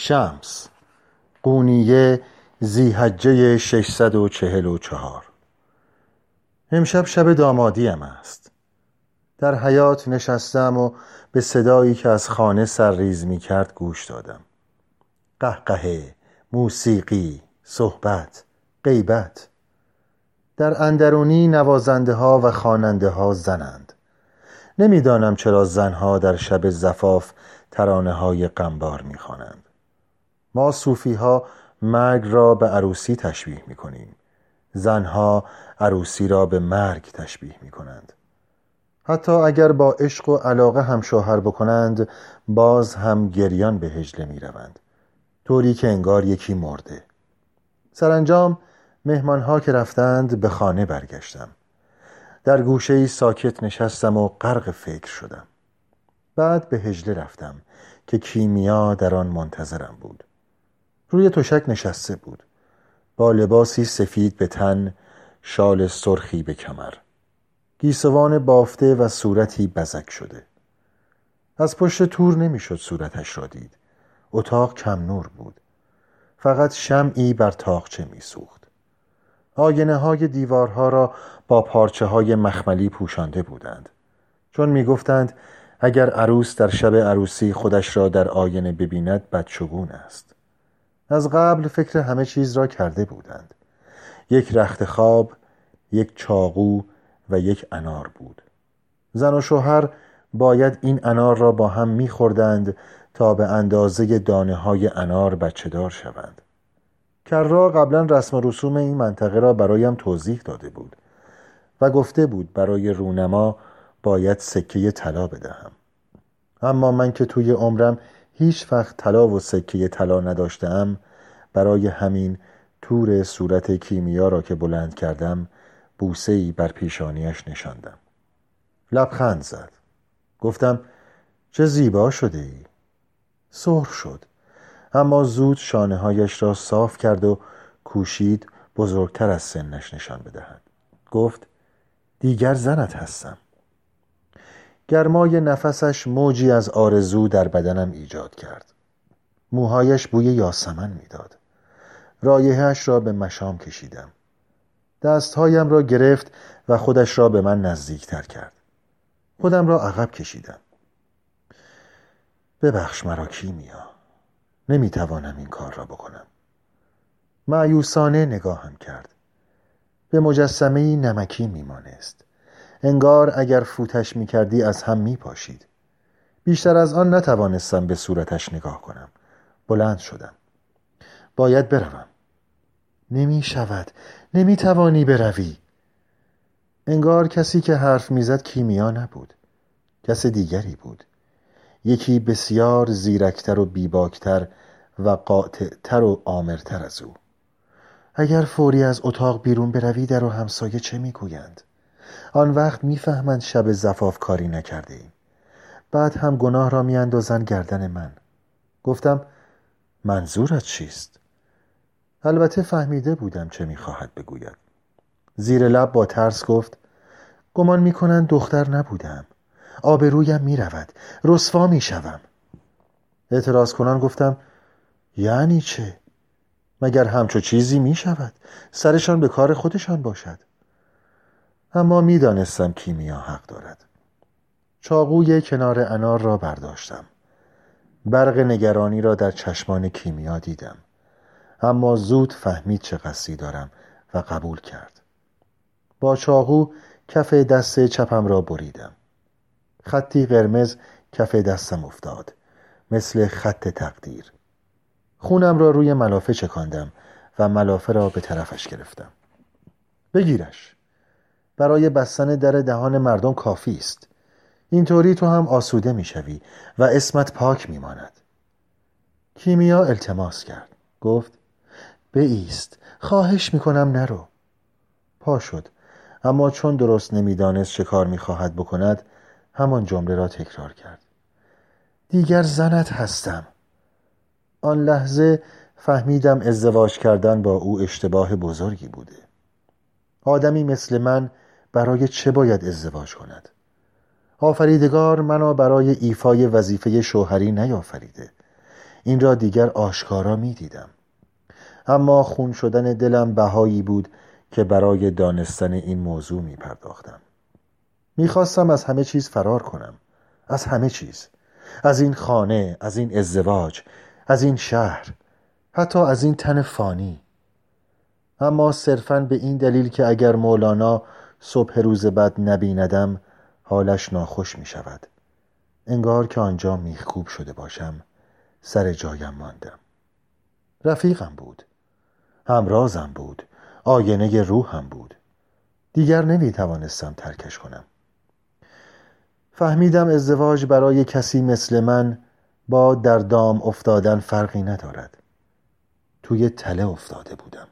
شمس قونیه زیحجه 644 امشب شب دامادیم است. در حیات نشستم و به صدایی که از خانه سرریز می کرد گوش دادم. قهقهه موسیقی صحبت غیبت. در اندرونی نوازنده ها و خواننده ها زنند. نمی‌دانم چرا زنها در شب زفاف ترانه های غمبار می خوانند. ما صوفی ها مرگ را به عروسی تشبیه می کنیم زنها عروسی را به مرگ تشبیه می کنند حتی اگر با عشق و علاقه هم شوهر بکنند باز هم گریان به هجله می روند طوری که انگار یکی مرده. سرانجام مهمانها که رفتند به خانه برگشتم. در گوشه ای ساکت نشستم و غرق فکر شدم. بعد به هجله رفتم که کیمیا در آن منتظرم بود. روی تشک نشسته بود. با لباسی سفید به تن شال سرخی به کمر. گیسوان بافته و صورتی بزک شده. از پشت تور نمی‌شد صورتش را دید. اتاق کم نور بود. فقط شمعی بر تاقچه میسوخت. آینه های دیوارها را با پارچه های مخملی پوشانده بودند. چون می‌گفتند اگر عروس در شب عروسی خودش را در آینه ببیند بدشگون است. از قبل فکر همه چیز را کرده بودند. یک رخت خواب یک چاقو و یک انار بود. زن و شوهر باید این انار را با هم میخوردند تا به اندازه دانه های انار بچه دار شوند. کرا قبلا رسم و رسوم این منطقه را برایم توضیح داده بود و گفته بود برای رونما باید سکه طلا بدهم. اما من که توی عمرم هیچ وقت طلا و سکه طلا نداشتم برای همین تور صورت کیمیا را که بلند کردم بوسه ای بر پیشانیش نشاندم. لبخند زد. گفتم چه زیبا شده ای. سرخ شد. اما زود شانه هایش را صاف کرد و کوشید بزرگتر از سنش نشان بدهد. گفت دیگر زنت هستم. گرمای نفسش موجی از آرزو در بدنم ایجاد کرد. موهایش بوی یاسمن می‌داد. رایحهاش را به مشام کشیدم. دستهایم را گرفت و خودش را به من نزدیکتر کرد. خودم را عقب کشیدم. ببخش مرا کیمیا. نمی‌توانم این کار را بکنم. معیوسانه نگاهم کرد. به مجسمه نمکی میمانست. انگار اگر فوتش می‌کردی از هم میپاشید. بیشتر از آن نتوانستم به صورتش نگاه کنم. بلند شدم. باید بروم. نمی شود نمی توانی بروی. انگار کسی که حرف می‌زد کیمیا نبود. کس دیگری بود. یکی بسیار زیرکتر و بیباکتر و قاطعتر و آمرتر از او. اگر فوری از اتاق بیرون بروی در و همسایه چه می‌گویند؟ آن وقت می‌فهمند شب زفاف کاری نکرده ایم بعد هم گناه را میاندازند گردن من. گفتم منظورت چیست؟ البته فهمیده بودم چه می‌خواهد بگوید. زیر لب با ترس گفت گمان می‌کنند دختر نبودم. آبرویم می‌رود. رسوا می‌شوم. اعتراض کنان گفتم یعنی چه؟ مگر همچو چیزی می‌شود؟ سرشان به کار خودشان باشد. اما می‌دانستم کیمیا حق دارد. چاقوی کنار انار را برداشتم. برق نگرانی را در چشمان کیمیا دیدم. اما زود فهمید چه قصدی دارم و قبول کرد. با چاقو کف دست چپم را بریدم. خطی قرمز کف دستم افتاد مثل خط تقدیر. خونم را روی ملافه چکاندم و ملافه را به طرفش گرفتم. بگیرش. برای بستن در دهان مردم کافی است. اینطوری تو هم آسوده می‌شوی و اسمت پاک میماند کیمیا التماس کرد. گفت بایست خواهش می‌کنم نرو. پا شد. اما چون درست نمی‌دانست چه کار می‌خواهد بکند همان جمله را تکرار کرد. دیگر زنت هستم. آن لحظه فهمیدم ازدواج کردن با او اشتباه بزرگی بوده. آدمی مثل من برای چه باید ازدواج کند؟ آفریدگار منو برای ایفای وظیفه شوهری نیافریده. این را دیگر آشکارا می دیدم. اما خون شدن دلم بهایی بود که برای دانستن این موضوع می پرداختم. می خواستم از همه چیز فرار کنم. از همه چیز. از این خانه از این ازدواج از این شهر حتی از این تن فانی. اما صرفا به این دلیل که اگر مولانا صبح روز بعد نبیندم حالش ناخوش می شود انگار که آنجا میخکوب شده باشم سر جایم ماندم. رفیقم بود. همرازم بود. آینه روحم بود. دیگر نمی توانستم ترکش کنم. فهمیدم ازدواج برای کسی مثل من با در دام افتادن فرقی ندارد. توی تله افتاده بودم.